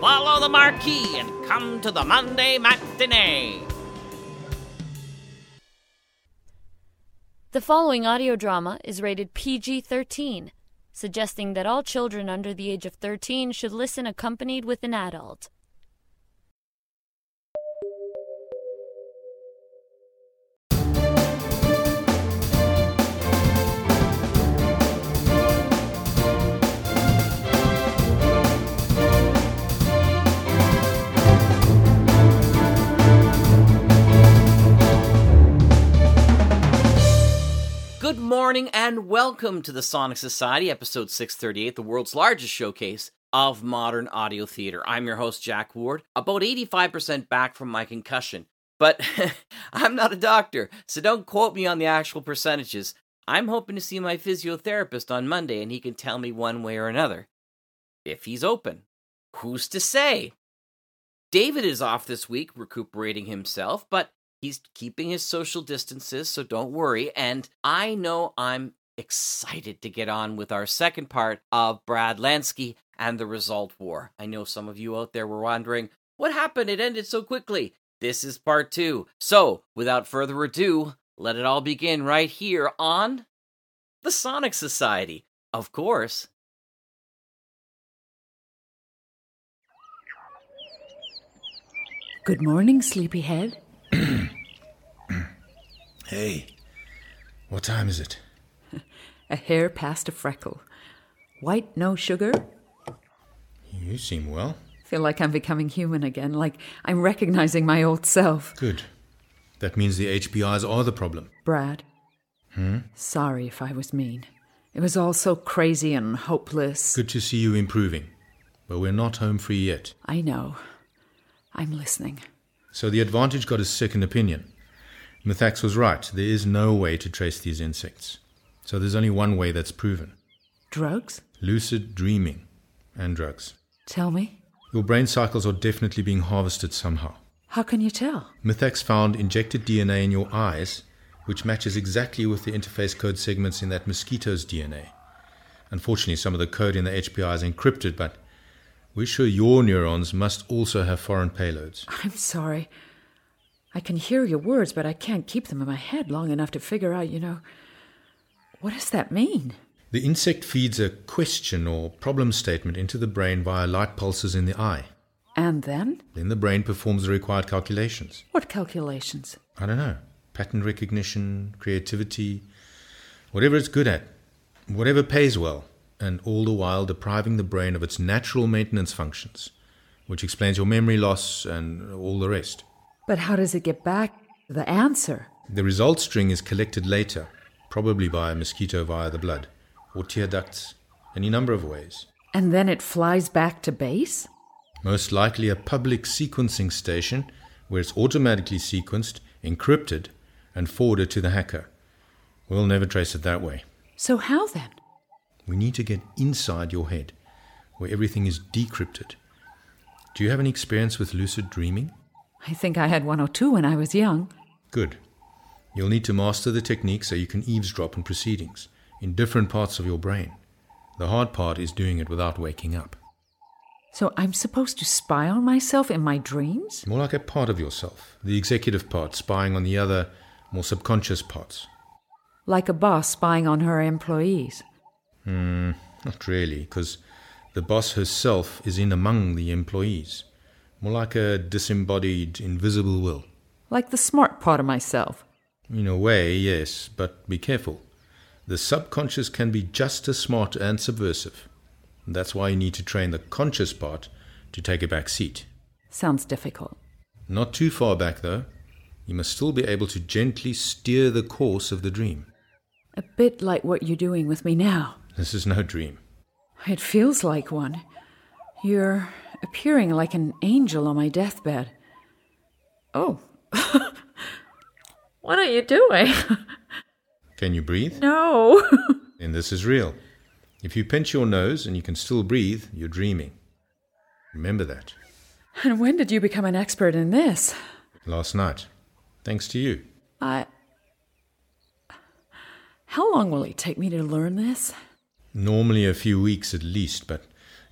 follow the marquee and come to the Monday matinee. The following audio drama is rated PG 13, suggesting that all children under the age of 13 should listen accompanied with an adult. Good morning and welcome to the Sonic Society, episode 638, the world's largest showcase of modern audio theater. I'm your host, Jack Ward, about 85% back from my concussion. But I'm not a doctor, so don't quote me on the actual percentages. I'm hoping to see my physiotherapist on Monday and he can tell me one way or another. If he's open. Who's to say? David is off this week, recuperating himself, but He's keeping his social distances, so don't worry. And I know I'm excited to get on with our second part of Brad Lansky and the Result War. I know some of you out there were wondering what happened? It ended so quickly. This is part two. So, without further ado, let it all begin right here on the Sonic Society. Of course. Good morning, sleepyhead. Hey, what time is it? A hair past a freckle. White, no sugar. You seem well. Feel like I'm becoming human again, like I'm recognizing my old self. Good. That means the HPIs are the problem. Brad. Hmm? Sorry if I was mean. It was all so crazy and hopeless. Good to see you improving. But we're not home free yet. I know. I'm listening. So the advantage got a second opinion. Mithax was right. There is no way to trace these insects. So there's only one way that's proven Drugs? lucid dreaming and drugs. Tell me. Your brain cycles are definitely being harvested somehow. How can you tell? Mithax found injected DNA in your eyes, which matches exactly with the interface code segments in that mosquito's DNA. Unfortunately, some of the code in the HPI is encrypted, but we're sure your neurons must also have foreign payloads. I'm sorry. I can hear your words, but I can't keep them in my head long enough to figure out, you know. What does that mean? The insect feeds a question or problem statement into the brain via light pulses in the eye. And then? Then the brain performs the required calculations. What calculations? I don't know. Pattern recognition, creativity, whatever it's good at, whatever pays well, and all the while depriving the brain of its natural maintenance functions, which explains your memory loss and all the rest. But how does it get back the answer? The result string is collected later, probably by a mosquito via the blood, or tear ducts, any number of ways. And then it flies back to base? Most likely a public sequencing station where it's automatically sequenced, encrypted, and forwarded to the hacker. We'll never trace it that way. So how then? We need to get inside your head, where everything is decrypted. Do you have any experience with lucid dreaming? I think I had one or two when I was young. Good. You'll need to master the technique so you can eavesdrop on proceedings in different parts of your brain. The hard part is doing it without waking up. So I'm supposed to spy on myself in my dreams? More like a part of yourself, the executive part spying on the other, more subconscious parts. Like a boss spying on her employees. Hmm, not really, because the boss herself is in among the employees. More like a disembodied, invisible will. Like the smart part of myself. In a way, yes, but be careful. The subconscious can be just as smart and subversive. That's why you need to train the conscious part to take a back seat. Sounds difficult. Not too far back, though. You must still be able to gently steer the course of the dream. A bit like what you're doing with me now. This is no dream. It feels like one. You're appearing like an angel on my deathbed. Oh. what are you doing? Can you breathe? no. and this is real. If you pinch your nose and you can still breathe, you're dreaming. Remember that. and when did you become an expert in this? Last night. Thanks to you. I. How long will it take me to learn this? Normally a few weeks at least, but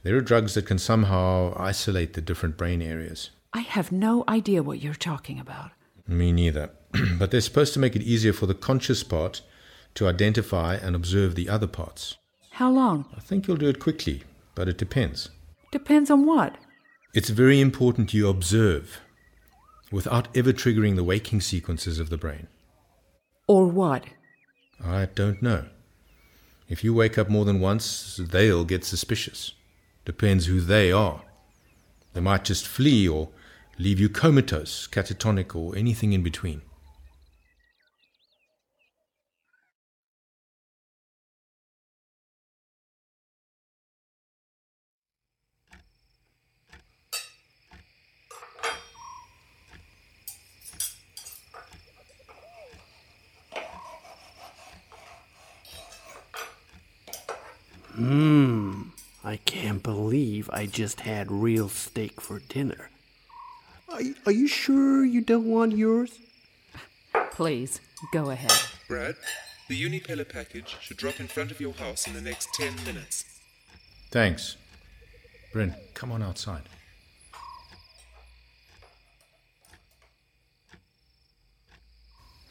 There are drugs that can somehow isolate the different brain areas. I have no idea what you're talking about. Me neither. but they're supposed to make it easier for the conscious part to identify and observe the other parts. How long? I think you'll do it quickly, but it depends. Depends on what. It's very important you observe without ever triggering the waking sequences of the brain. Or what? I don't know. If you wake up more than once, they'll get suspicious. Depends who they are. They might just flee or leave you comatose, catatonic, or anything in between. Mmm, I can't believe I just had real steak for dinner. Are, are you sure you don't want yours? Please, go ahead. Brad, the Unipella package should drop in front of your house in the next 10 minutes. Thanks. Bryn, come on outside.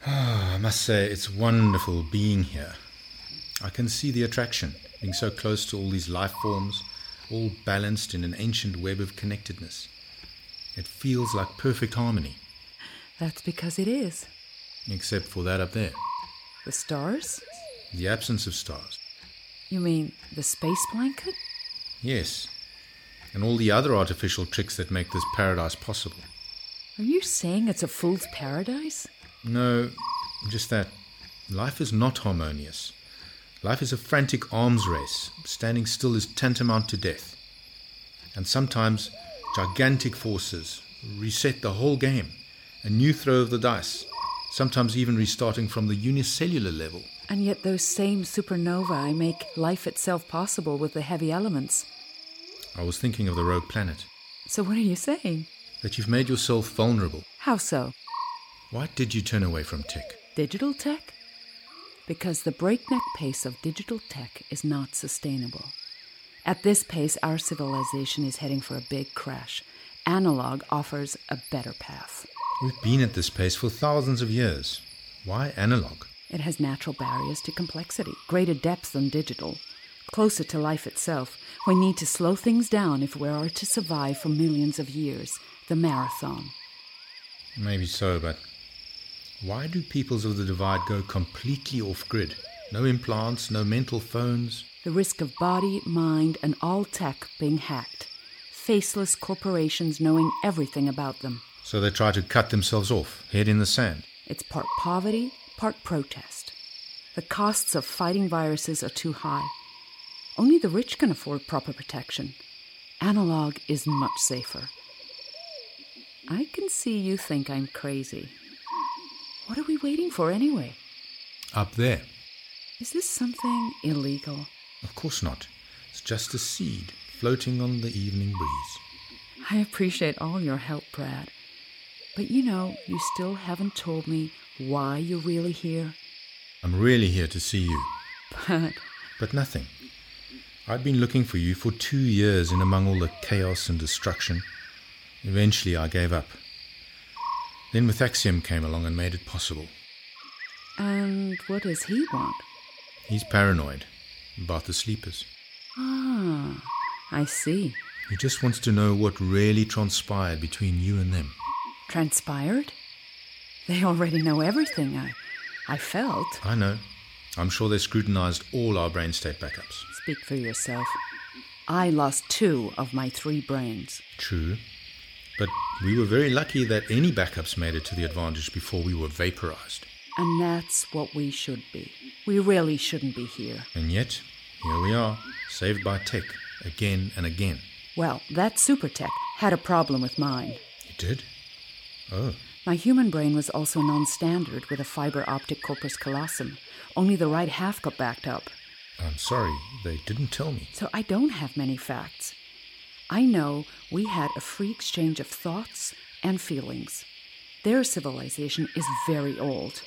Ah, I must say, it's wonderful being here. I can see the attraction, being so close to all these life forms, all balanced in an ancient web of connectedness. It feels like perfect harmony, That's because it is. except for that up there The stars? the absence of stars. You mean the space blanket? Yes, and all the other artificial tricks that make this paradise possible. Are you saying it's a fool's paradise? No, just that life is not harmonious. Life is a frantic arms race. Standing still is tantamount to death. And sometimes gigantic forces reset the whole game. A new throw of the dice, sometimes even restarting from the unicellular level. And yet those same supernovae make life itself possible with the heavy elements. I was thinking of the rogue planet. So what are you saying? That you've made yourself vulnerable. How so? Why did you turn away from tech? Digital tech? Because the breakneck pace of digital tech is not sustainable. At this pace, our civilization is heading for a big crash. Analog offers a better path. We've been at this pace for thousands of years. Why analog? It has natural barriers to complexity, greater depth than digital. Closer to life itself, we need to slow things down if we are to survive for millions of years. The marathon. Maybe so, but why do peoples of the divide go completely off grid? No implants, no mental phones. The risk of body, mind, and all tech being hacked. Faceless corporations knowing everything about them. So they try to cut themselves off, head in the sand. It's part poverty, part protest. The costs of fighting viruses are too high. Only the rich can afford proper protection. Analog is much safer. I can see you think I'm crazy. What are we waiting for anyway? Up there. Is this something illegal? Of course not. It's just a seed floating on the evening breeze. I appreciate all your help, Brad. But you know, you still haven't told me why you're really here. I'm really here to see you. But But nothing. I'd been looking for you for two years in among all the chaos and destruction. Eventually, I gave up. Then Mythaxium came along and made it possible. and what does he want? He's paranoid about the sleepers. Ah, I see. He just wants to know what really transpired between you and them. Transpired? They already know everything. I, I felt. I know. I'm sure they scrutinized all our brain state backups. Speak for yourself. I lost two of my three brains. True. But we were very lucky that any backups made it to the advantage before we were vaporized. And that's what we should be. We really shouldn't be here. And yet, here we are, saved by tech, again and again. Well, that super tech had a problem with mine. It did? Oh, My human brain was also non standard with a fiber optic corpus callosum. Only the right half got backed up. I'm sorry, they didn't tell me. So I don't have many facts. I know we had a free exchange of thoughts and feelings. Their civilization is very old.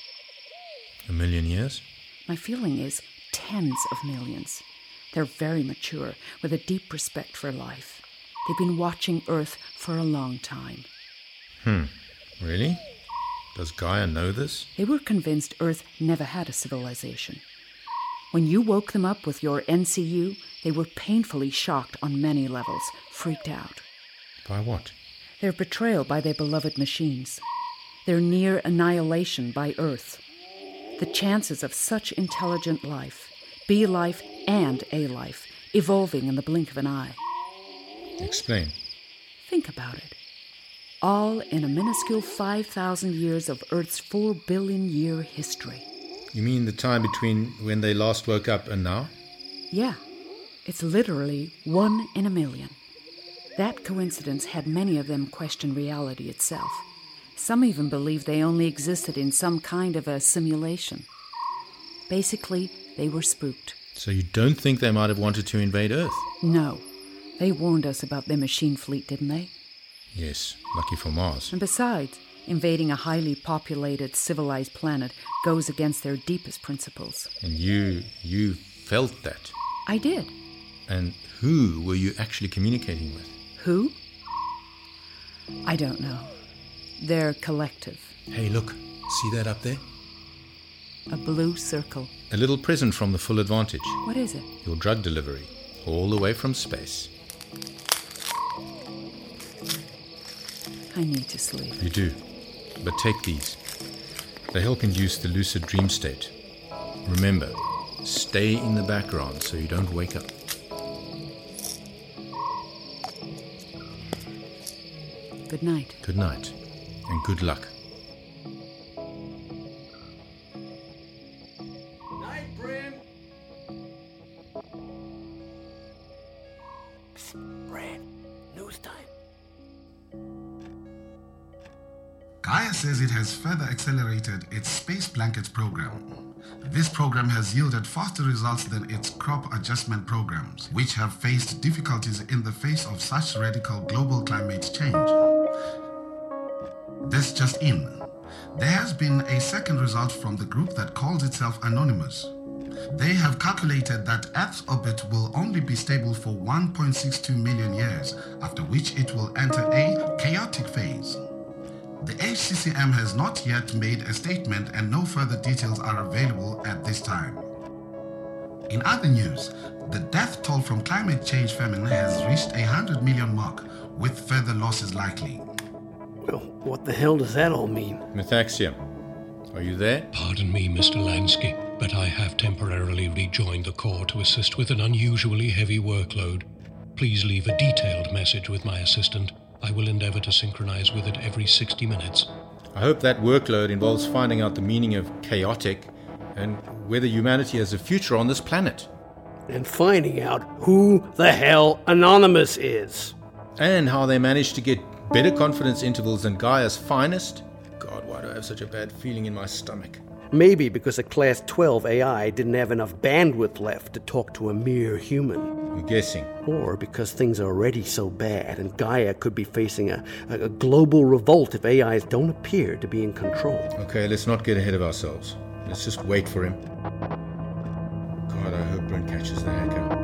A million years? My feeling is tens of millions. They're very mature, with a deep respect for life. They've been watching Earth for a long time. Hmm, really? Does Gaia know this? They were convinced Earth never had a civilization. When you woke them up with your NCU, they were painfully shocked on many levels, freaked out. By what? Their betrayal by their beloved machines, their near annihilation by Earth. The chances of such intelligent life, B life and A life, evolving in the blink of an eye. Explain. Think about it. All in a minuscule 5,000 years of Earth's 4 billion year history. You mean the time between when they last woke up and now? Yeah, it's literally one in a million. That coincidence had many of them question reality itself. Some even believed they only existed in some kind of a simulation. Basically, they were spooked. So you don't think they might have wanted to invade Earth? No, they warned us about their machine fleet, didn't they? Yes, lucky for Mars. And besides, invading a highly populated, civilized planet goes against their deepest principles. And you, you felt that. I did. And who were you actually communicating with? Who? I don't know. They're collective. Hey, look, see that up there? A blue circle. A little present from the full advantage. What is it? Your drug delivery, all the way from space. I need to sleep. You do. But take these. They help induce the lucid dream state. Remember, stay in the background so you don't wake up. Good night. Good night, and good luck. Accelerated its Space Blankets program. This program has yielded faster results than its crop adjustment programs, which have faced difficulties in the face of such radical global climate change. This just in. There has been a second result from the group that calls itself Anonymous. They have calculated that Earth's orbit will only be stable for 1.62 million years, after which it will enter a chaotic phase. The HCCM has not yet made a statement and no further details are available at this time. In other news, the death toll from climate change famine has reached a 100 million mark, with further losses likely. Well, what the hell does that all mean? Mythaxium, are you there? Pardon me, Mr. Lansky, but I have temporarily rejoined the Corps to assist with an unusually heavy workload. Please leave a detailed message with my assistant. I will endeavor to synchronize with it every 60 minutes. I hope that workload involves finding out the meaning of chaotic and whether humanity has a future on this planet. And finding out who the hell Anonymous is. And how they managed to get better confidence intervals than Gaia's finest. God, why do I have such a bad feeling in my stomach? Maybe because a Class 12 AI didn't have enough bandwidth left to talk to a mere human. I'm guessing. Or because things are already so bad and Gaia could be facing a, a, a global revolt if AIs don't appear to be in control. Okay, let's not get ahead of ourselves. Let's just wait for him. God, I hope Brent catches the hacker.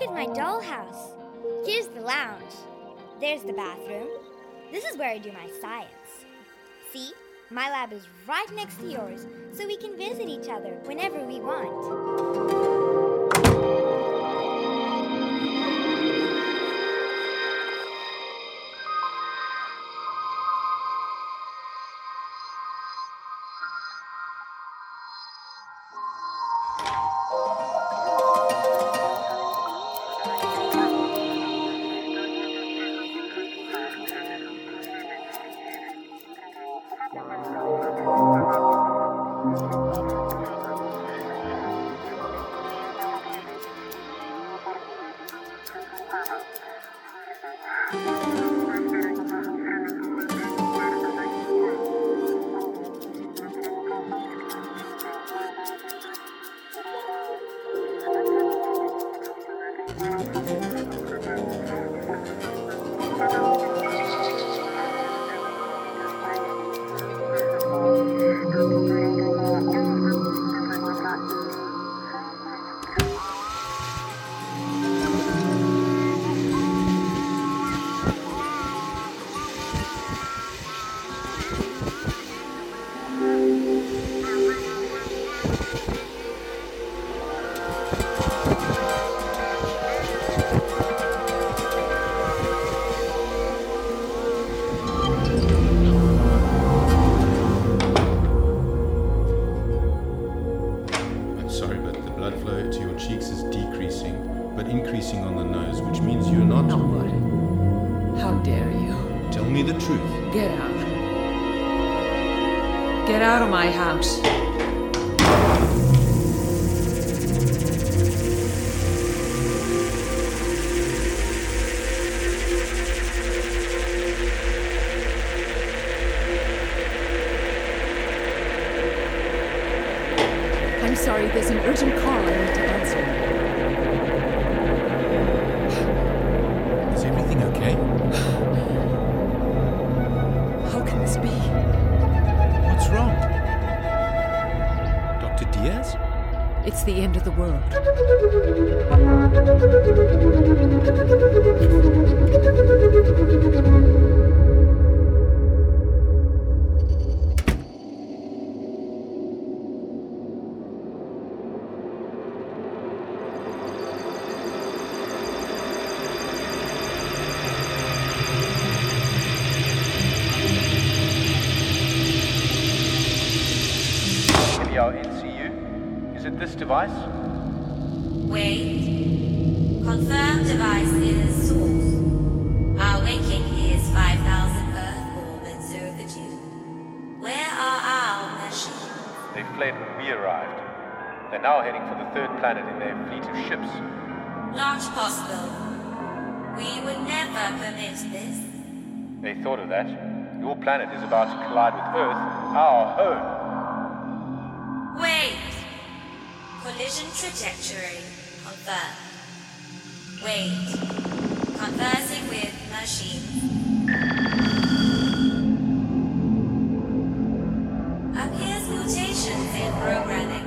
Look at my dollhouse. Here's the lounge. There's the bathroom. This is where I do my science. See? My lab is right next to yours, so we can visit each other whenever we want. Thank you. Planet in their fleet of ships. Not possible. We would never permit this. They thought of that. Your planet is about to collide with Earth, our home. Wait. Collision trajectory confirmed. Wait. Conversing with machine. Appears mutations in programming.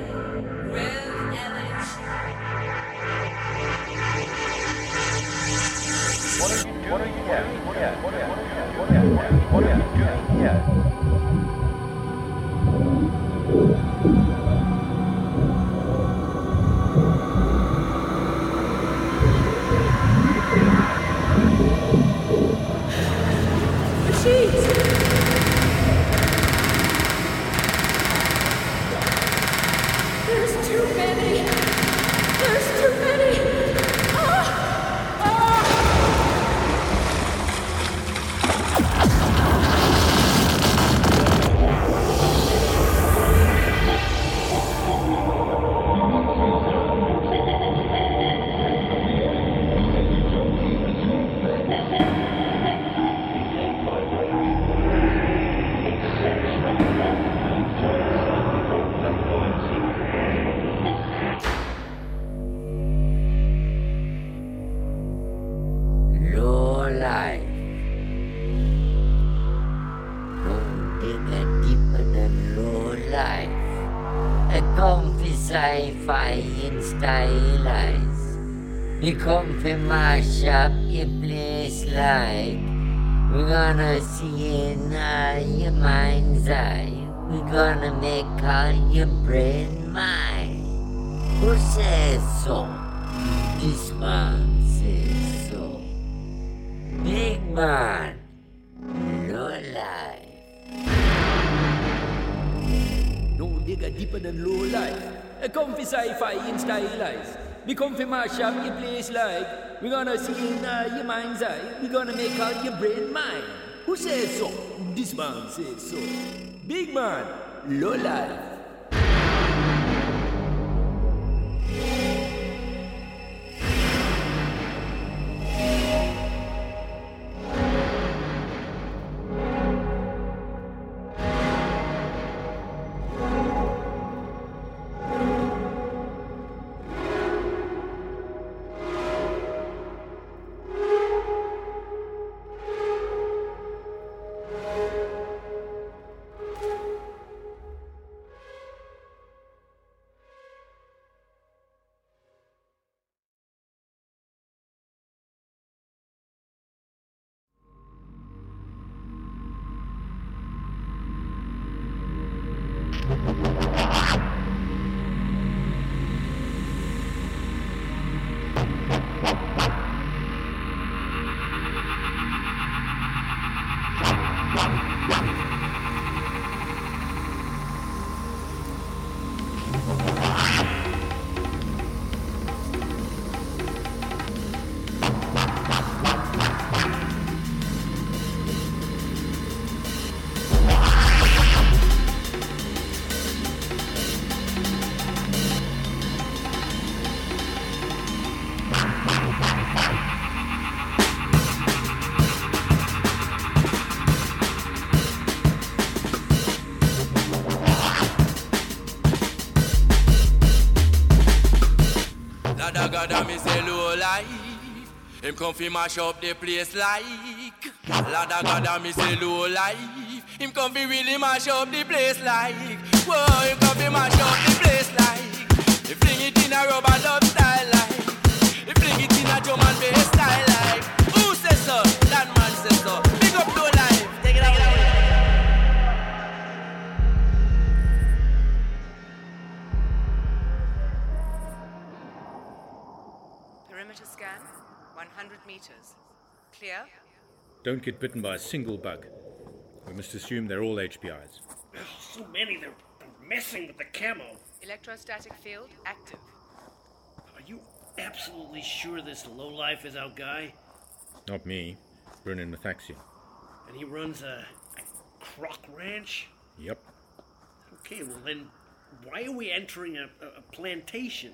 Mash up your place like we're gonna see in uh, your mind's eye. We're gonna make all your brain mine. Who says so? This man says so. Big man, low life. Him come fi mash up the place like. Lada gada me say low life. Him come fi really mash up the place like. Whoa, him come fi mash up the place like. He fling it in a rubber dub style like. He fling it in a drum and bass style like. Who says so? That man says so. Big up low life. Take it away. Perimeter scan, 100 meters. Clear? Don't get bitten by a single bug. We must assume they're all HPIs. So many, they're messing with the camo. Electrostatic field active. Are you absolutely sure this lowlife is our guy? Not me. Brennan Mythaxium. And he runs a, a croc ranch? Yep. Okay, well then, why are we entering a, a, a plantation?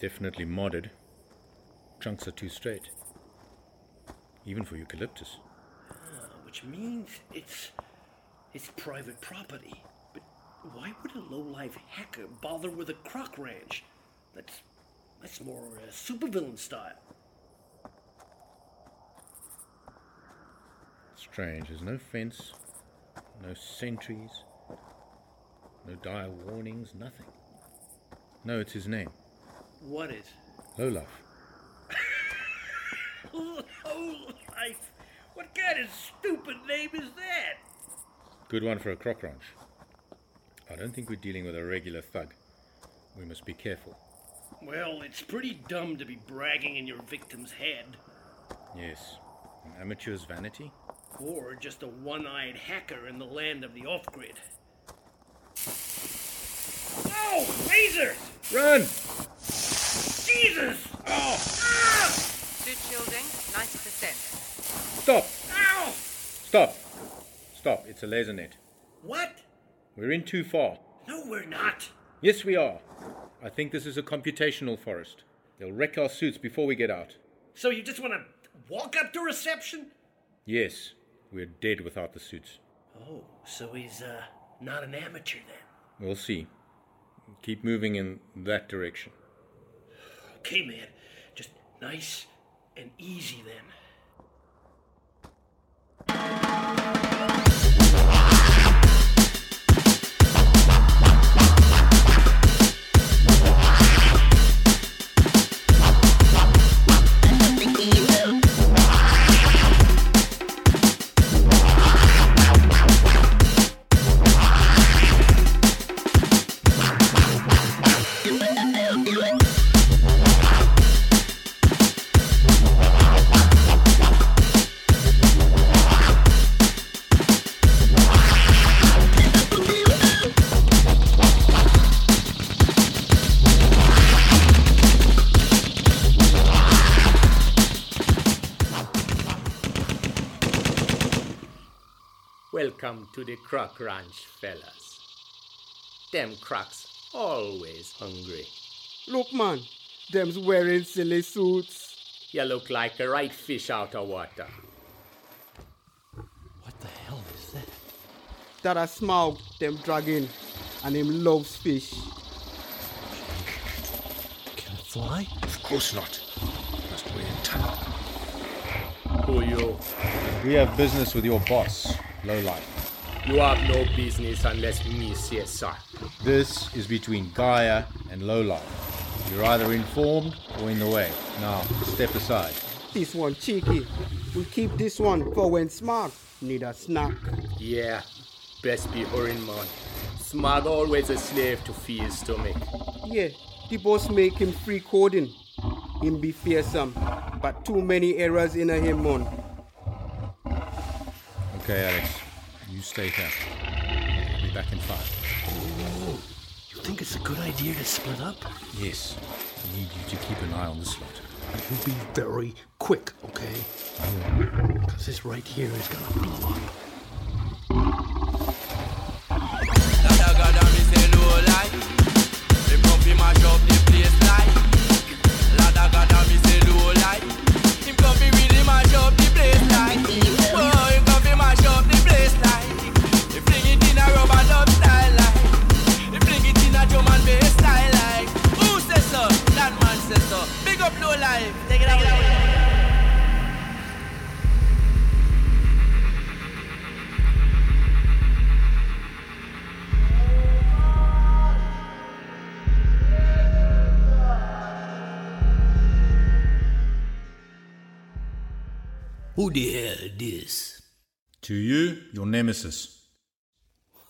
Definitely modded. Trunks are too straight. Even for eucalyptus. Ah, which means it's it's private property. But why would a low-life hacker bother with a croc ranch? That's that's more uh, supervillain style. Strange. There's no fence, no sentries, no dire warnings, nothing. No, it's his name. What is? Low-life? What kind of stupid name is that? Good one for a croc ranch. I don't think we're dealing with a regular thug. We must be careful. Well, it's pretty dumb to be bragging in your victim's head. Yes. An amateur's vanity? Or just a one-eyed hacker in the land of the off-grid. Oh, lasers! Run! Jesus! Oh! Ah! Suit shielding, 90%. Stop! Ow! Stop! Stop. It's a laser net. What? We're in too far. No, we're not. Yes, we are. I think this is a computational forest. They'll wreck our suits before we get out. So you just want to walk up to reception? Yes, we're dead without the suits. Oh, so he's uh not an amateur then. We'll see. Keep moving in that direction. Okay, man. Just nice and easy then. To the Croc Ranch, fellas. Them crocs always hungry. Look, man, them's wearing silly suits. You look like a right fish out of water. What the hell is that? That a Smaug them dragging, and him loves fish. Can it fly? Of course not. Must weigh a ton. Who are you? We have business with your boss, Lowlife. You have no business unless me say so. This is between Gaia and Lola. You're either informed or in the way. Now, step aside. This one cheeky. We keep this one for when Smaug need a snack. Yeah, best be hurrying, man. Smaug always a slave to fear stomach. Yeah, the boss make him free coding. Him be fearsome, but too many errors in a him, man. Okay, Alex. You stay here. I'll be back in five. Oh, you think it's a good idea to split up? Yes. I need you to keep an eye on this lot. You will be very quick, okay? Because this right here is gonna blow up. Who the hell this? To you, your nemesis.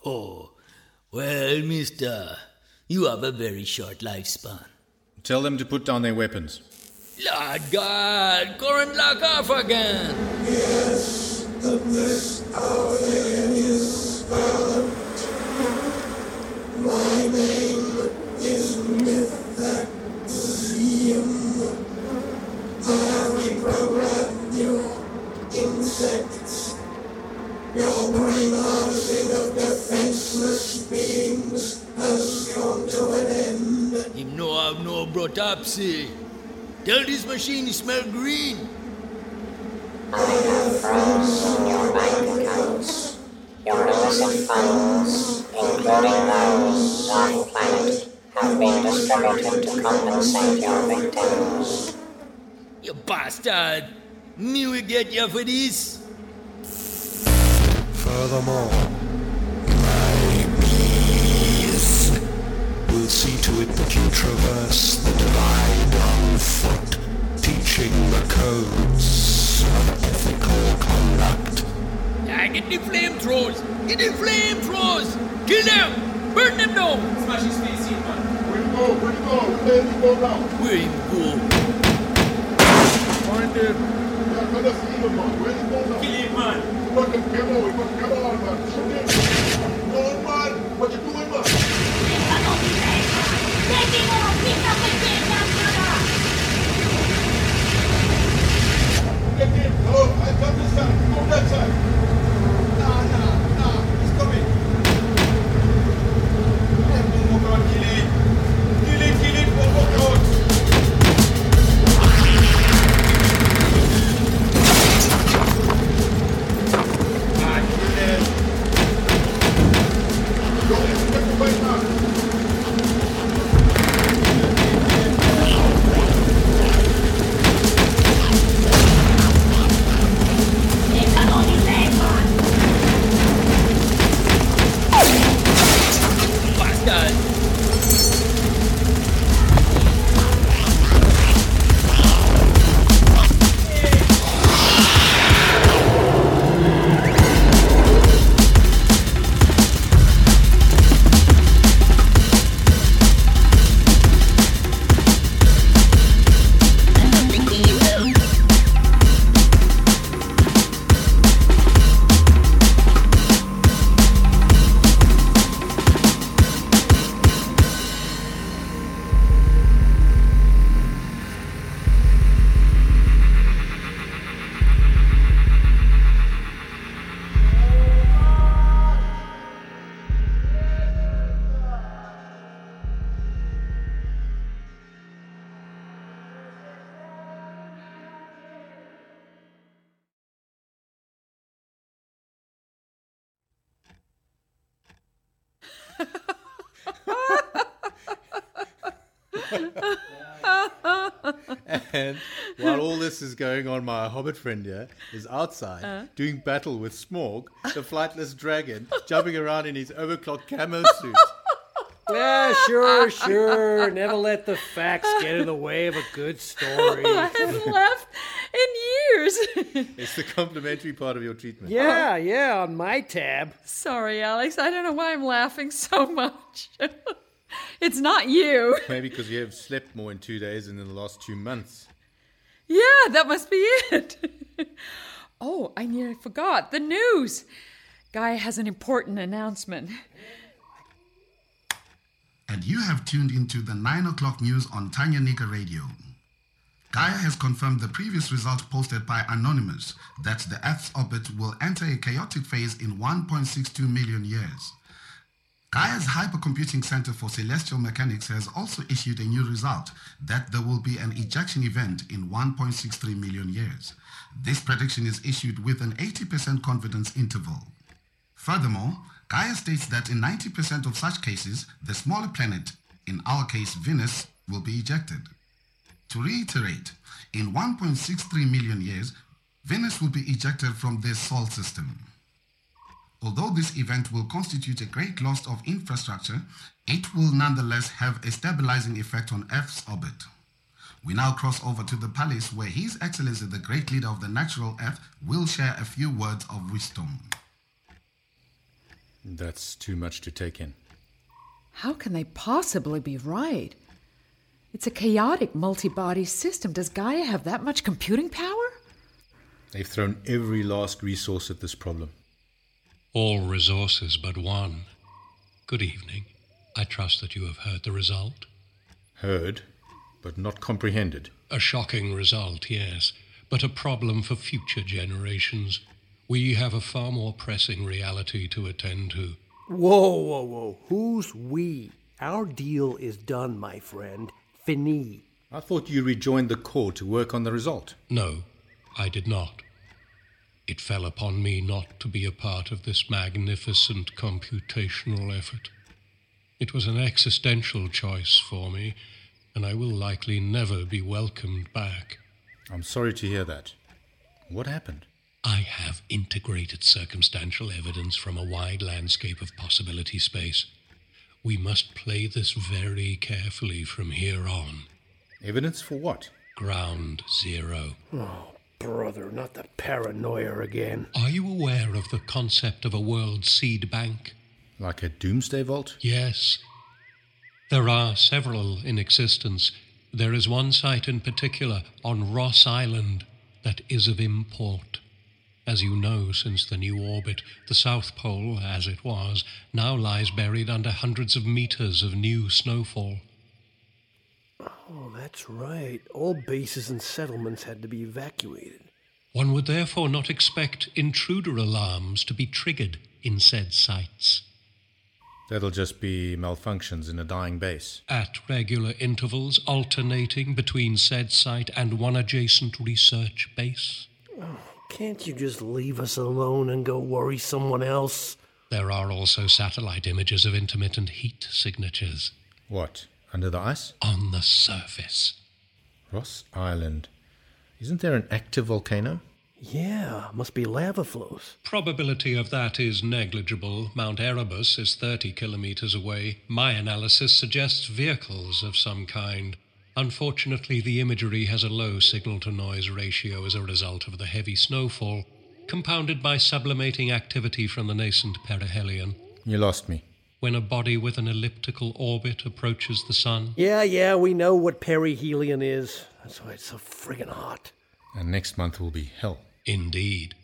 Oh, well, mister, you have a very short lifespan. Tell them to put down their weapons. Lord God, current lock off again. Yes, the bliss of man is violent. My name is Mythaxium. I reprogram you, insects. Your brainwashing of defenseless beings has come to an end. Him no have no brotopsy. Tell this machine he smell green. I have frozen your bank accounts. Your illicit funds, including those on planet, have been distributed to compensate your victims. You bastard! Me will get you for this. Furthermore, my bees will see to it that you traverse the divide on foot, teaching the codes of ethical conduct. Ah, get the flamethrowers! Get the flamethrowers! Kill them! Burn them down! Smash his face in, man. Where you go? Where you go? Where you go now? Where you go? Find him. Yeah, let us see him, man. Where you go now? Kill him, man. Look him, come on, come come on, man. Shoot him. Go on, man. What you doing, man? Get him. Hello, I got this side. Go that side. And while all this is going on, my hobbit friend here is outside Uh. doing battle with Smaug, the flightless dragon, jumping around in his overclocked camo suit. Yeah, sure, sure. Never let the facts get in the way of a good story. I haven't laughed in years. It's the complimentary part of your treatment. Yeah, yeah, on my tab. Sorry, Alex. I don't know why I'm laughing so much. It's not you. Maybe because you have slept more in two days than in the last two months. Yeah, that must be it. oh, I nearly forgot. The news. Guy has an important announcement. And you have tuned into the 9 o'clock news on Tanganyika Radio. Gaia has confirmed the previous result posted by Anonymous that the Earth's orbit will enter a chaotic phase in 1.62 million years. Gaia's Hypercomputing Center for Celestial Mechanics has also issued a new result that there will be an ejection event in 1.63 million years. This prediction is issued with an 80% confidence interval. Furthermore, Gaia states that in 90% of such cases, the smaller planet, in our case Venus, will be ejected. To reiterate, in 1.63 million years, Venus will be ejected from this Sol system. Although this event will constitute a great loss of infrastructure, it will nonetheless have a stabilizing effect on Earth's orbit. We now cross over to the palace where His Excellency, the great leader of the natural Earth, will share a few words of wisdom. That's too much to take in. How can they possibly be right? It's a chaotic multi body system. Does Gaia have that much computing power? They've thrown every last resource at this problem. All resources but one. Good evening. I trust that you have heard the result. Heard, but not comprehended. A shocking result, yes, but a problem for future generations. We have a far more pressing reality to attend to. Whoa, whoa, whoa. Who's we? Our deal is done, my friend. Fini. I thought you rejoined the Corps to work on the result. No, I did not. It fell upon me not to be a part of this magnificent computational effort. It was an existential choice for me, and I will likely never be welcomed back. I'm sorry to hear that. What happened? I have integrated circumstantial evidence from a wide landscape of possibility space. We must play this very carefully from here on. Evidence for what? Ground zero. Oh, brother, not the paranoia again. Are you aware of the concept of a world seed bank? Like a doomsday vault? Yes. There are several in existence. There is one site in particular on Ross Island that is of import. As you know, since the new orbit, the South Pole, as it was, now lies buried under hundreds of meters of new snowfall. Oh, that's right. All bases and settlements had to be evacuated. One would therefore not expect intruder alarms to be triggered in said sites. That'll just be malfunctions in a dying base. At regular intervals, alternating between said site and one adjacent research base. Oh, can't you just leave us alone and go worry someone else? There are also satellite images of intermittent heat signatures. What? Under the ice? On the surface. Ross Island. Isn't there an active volcano? Yeah, must be lava flows. Probability of that is negligible. Mount Erebus is 30 kilometers away. My analysis suggests vehicles of some kind. Unfortunately, the imagery has a low signal to noise ratio as a result of the heavy snowfall, compounded by sublimating activity from the nascent perihelion. You lost me. When a body with an elliptical orbit approaches the sun, Yeah, yeah, we know what perihelion is. That's why it's so friggin' hot. And next month will be hell. Indeed.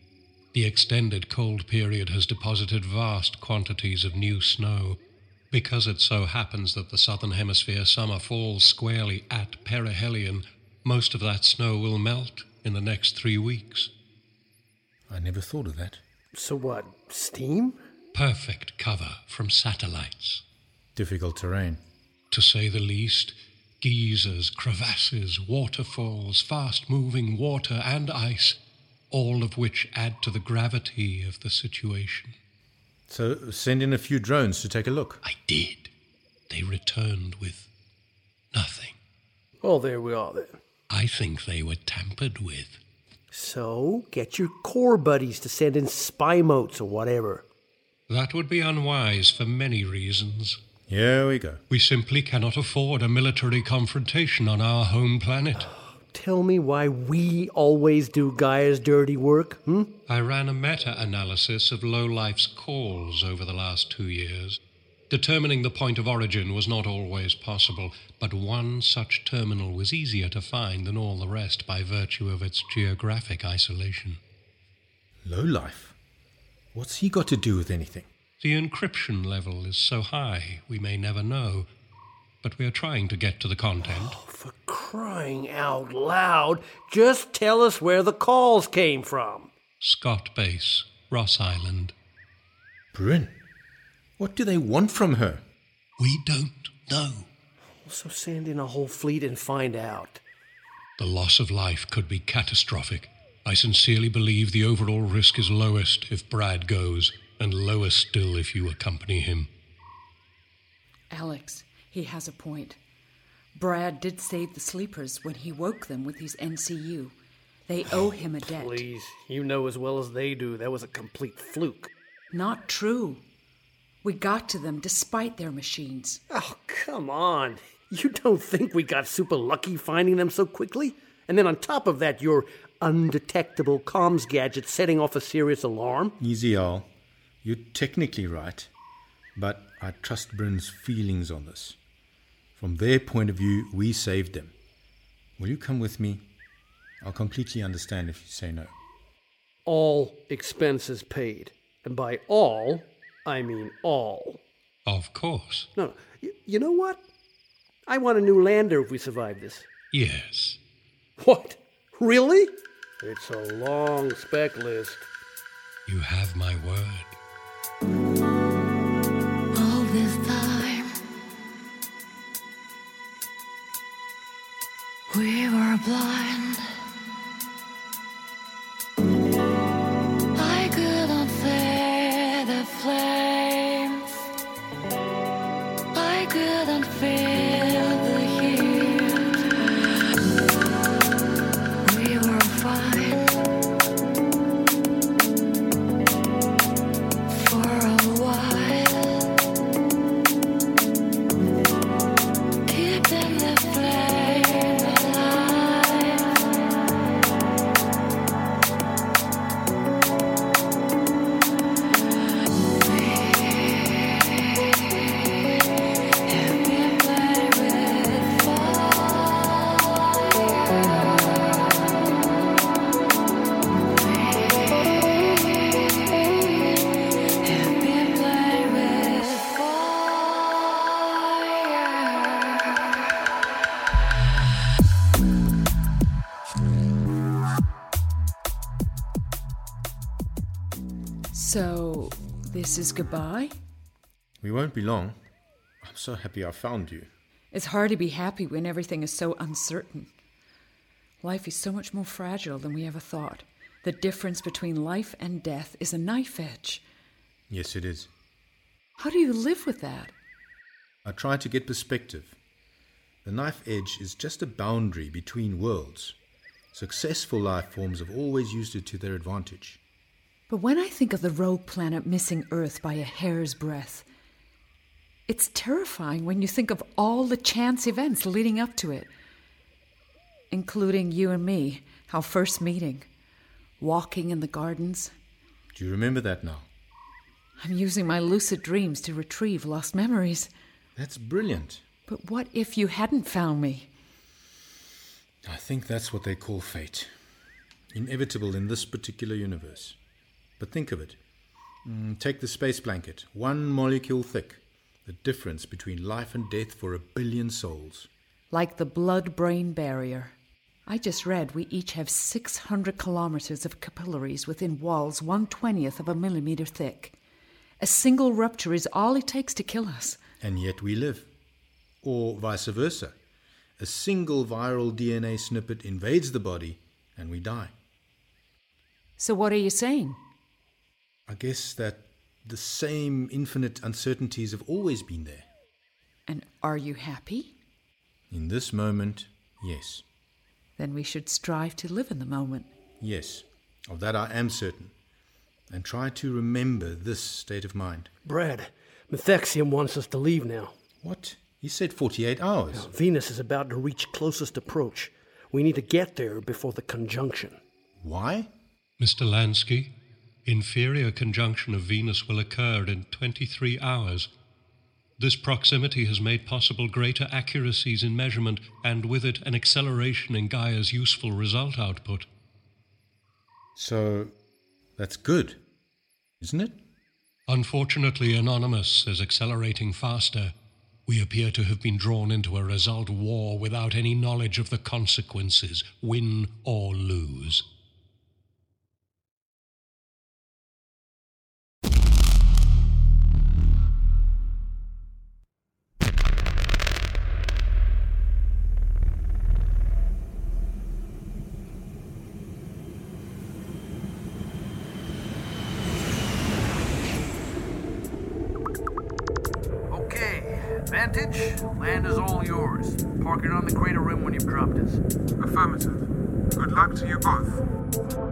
The extended cold period has deposited vast quantities of new snow. Because it so happens that the southern hemisphere summer falls squarely at perihelion, most of that snow will melt in the next three weeks. I never thought of that. So what? Steam? Perfect cover from satellites. Difficult terrain. To say the least, geysers, crevasses, waterfalls, fast moving water, and ice, all of which add to the gravity of the situation. So send in a few drones to take a look. I did. They returned with nothing. Well, there we are then. I think they were tampered with. So, get your Corps buddies to send in spy motes or whatever. That would be unwise for many reasons. Here we go. We simply cannot afford a military confrontation on our home planet. Tell me why we always do Gaia's dirty work, hmm? I ran a meta analysis of Lowlife's calls over the last two years. Determining the point of origin was not always possible, but one such terminal was easier to find than all the rest by virtue of its geographic isolation. Lowlife? What's he got to do with anything? The encryption level is so high we may never know, but we are trying to get to the content. Oh, For crying out loud, just tell us where the calls came from. Scott Base, Ross Island. Bryn, what do they want from her? We don't know. So send in a whole fleet and find out. The loss of life could be catastrophic. I sincerely believe the overall risk is lowest if Brad goes, and lower still if you accompany him. Alex, he has a point. Brad did save the sleepers when he woke them with his NCU. They owe him a debt. Please, you know as well as they do that was a complete fluke. Not true. We got to them despite their machines. Oh, come on. You don't think we got super lucky finding them so quickly? And then on top of that, your undetectable comms gadget setting off a serious alarm? Easy, Al. You're technically right, but I trust Bryn's feelings on this. From their point of view, we saved them. Will you come with me? I'll completely understand if you say no. All expenses paid. And by all, I mean all. Of course. No, no. Y- you know what? I want a new lander if we survive this. Yes. What? Really? It's a long spec list. You have my word. Is goodbye? We won't be long. I'm so happy I found you. It's hard to be happy when everything is so uncertain. Life is so much more fragile than we ever thought. The difference between life and death is a knife edge. Yes, it is. How do you live with that? I try to get perspective. The knife edge is just a boundary between worlds. Successful life forms have always used it to their advantage. But when I think of the rogue planet missing Earth by a hair's breadth, it's terrifying when you think of all the chance events leading up to it, including you and me, our first meeting, walking in the gardens. Do you remember that now? I'm using my lucid dreams to retrieve lost memories. That's brilliant. But what if you hadn't found me? I think that's what they call fate. Inevitable in this particular universe. But think of it. Mm, take the space blanket, one molecule thick. The difference between life and death for a billion souls. Like the blood brain barrier. I just read we each have 600 kilometers of capillaries within walls 120th of a millimeter thick. A single rupture is all it takes to kill us. And yet we live. Or vice versa. A single viral DNA snippet invades the body and we die. So, what are you saying? I guess that the same infinite uncertainties have always been there. And are you happy? In this moment, Yes, Then we should strive to live in the moment. yes, of that I am certain. And try to remember this state of mind. Brad, Mythaxium wants us to leave now. What? He said 48 hours. Venus is about to reach closest approach. We need to get there before the conjunction. Why? Mr. Lansky, inferior conjunction of Venus will occur in 23 hours. This proximity has made possible greater accuracies in measurement and with it an acceleration in Gaia's useful result output. So, that's good, isn't it? Unfortunately, Anonymous is accelerating faster. We appear to have been drawn into a result war without any knowledge of the consequences, win or lose. Vantage, land is all yours. Park it on the crater rim when you've dropped us. Affirmative. Good luck to you both.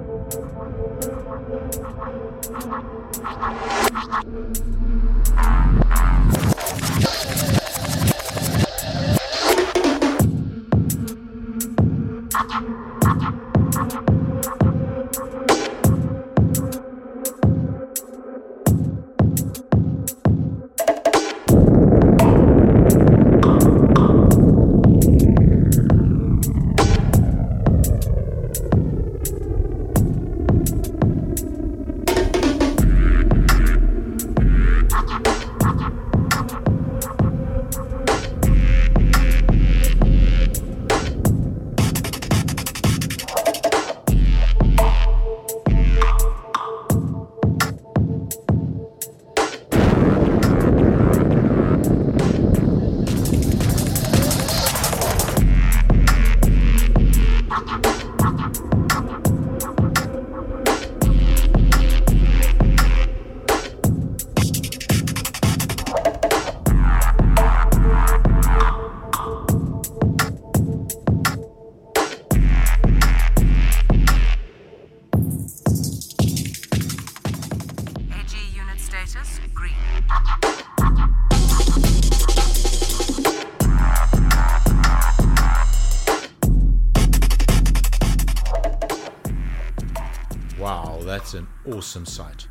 That's an awesome sight.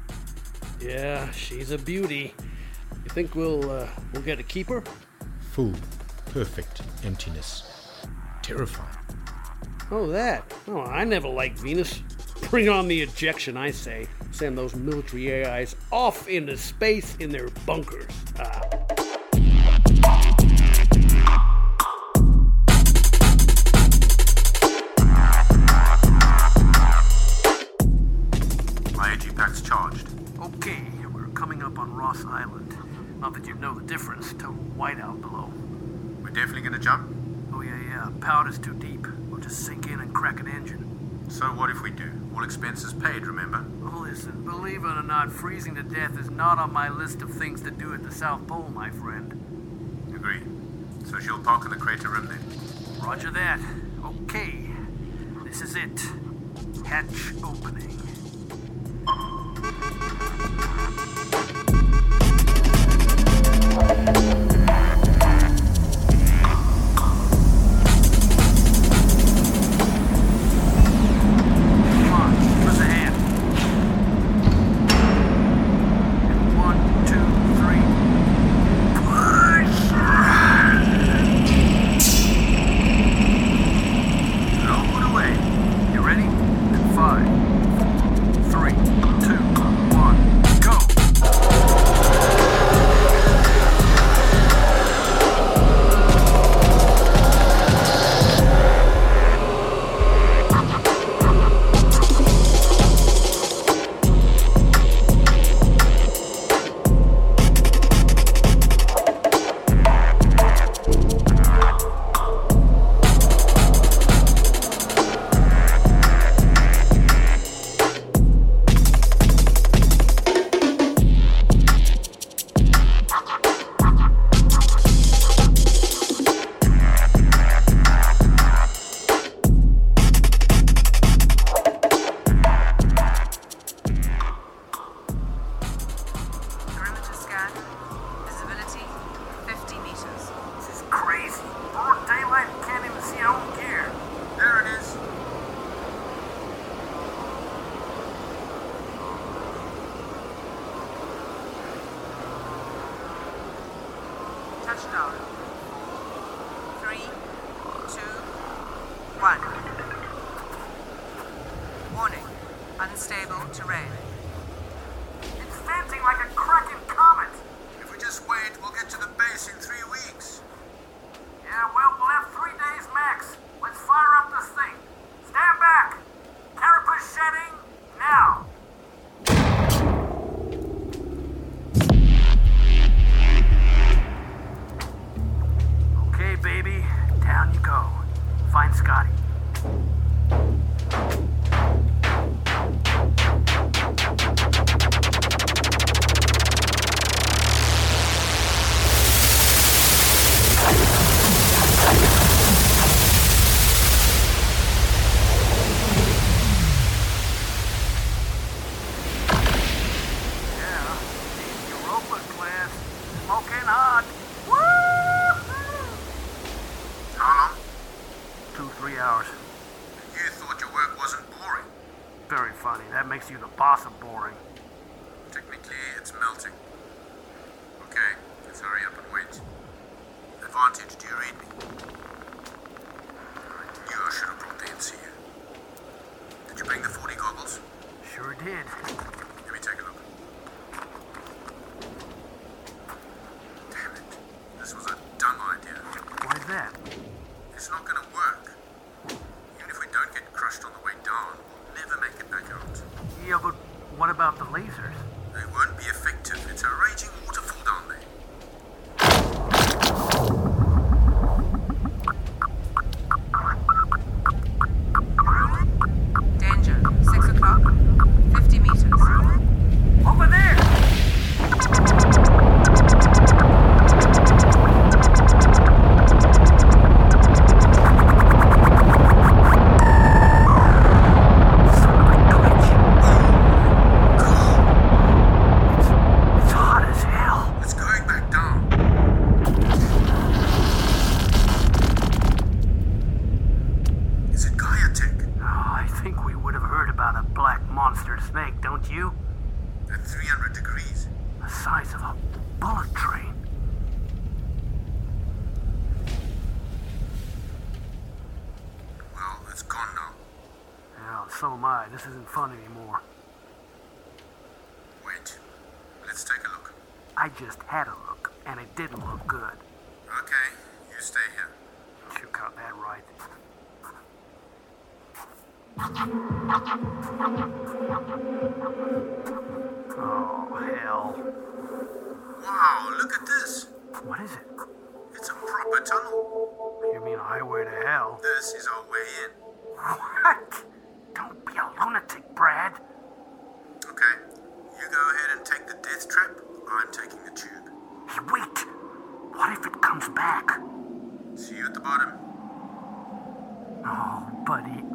Yeah, she's a beauty. You think we'll uh, we'll get a keeper? Full, perfect emptiness. Terrifying. Oh, that. Oh, I never liked Venus. Bring on the ejection, I say. Send those military AIs off into space in their bunkers. Ah. Whiteout below. We're definitely gonna jump? Oh, yeah, yeah. Powder's too deep. We'll just sink in and crack an engine. So what if we do? All expenses paid, remember? Oh, listen, believe it or not, freezing to death is not on my list of things to do at the South Pole, my friend. Agreed. So she'll park in the crater rim then. Roger that. Okay. This is it. Hatch opening.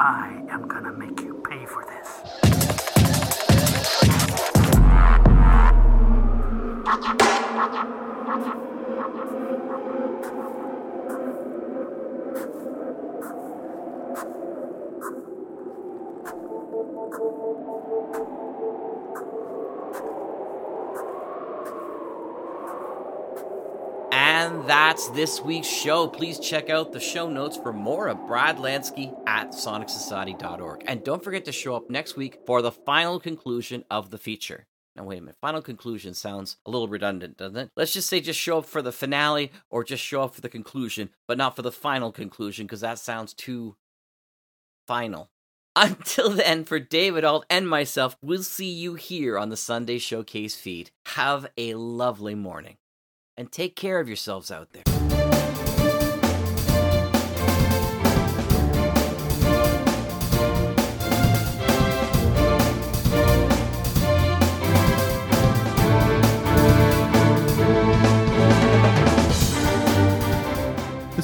I am gonna make you pay for this. This week's show. Please check out the show notes for more of Brad Lansky at sonicsociety.org. And don't forget to show up next week for the final conclusion of the feature. Now, wait a minute. Final conclusion sounds a little redundant, doesn't it? Let's just say just show up for the finale or just show up for the conclusion, but not for the final conclusion because that sounds too final. Until then, for David Alt and myself, we'll see you here on the Sunday Showcase feed. Have a lovely morning and take care of yourselves out there.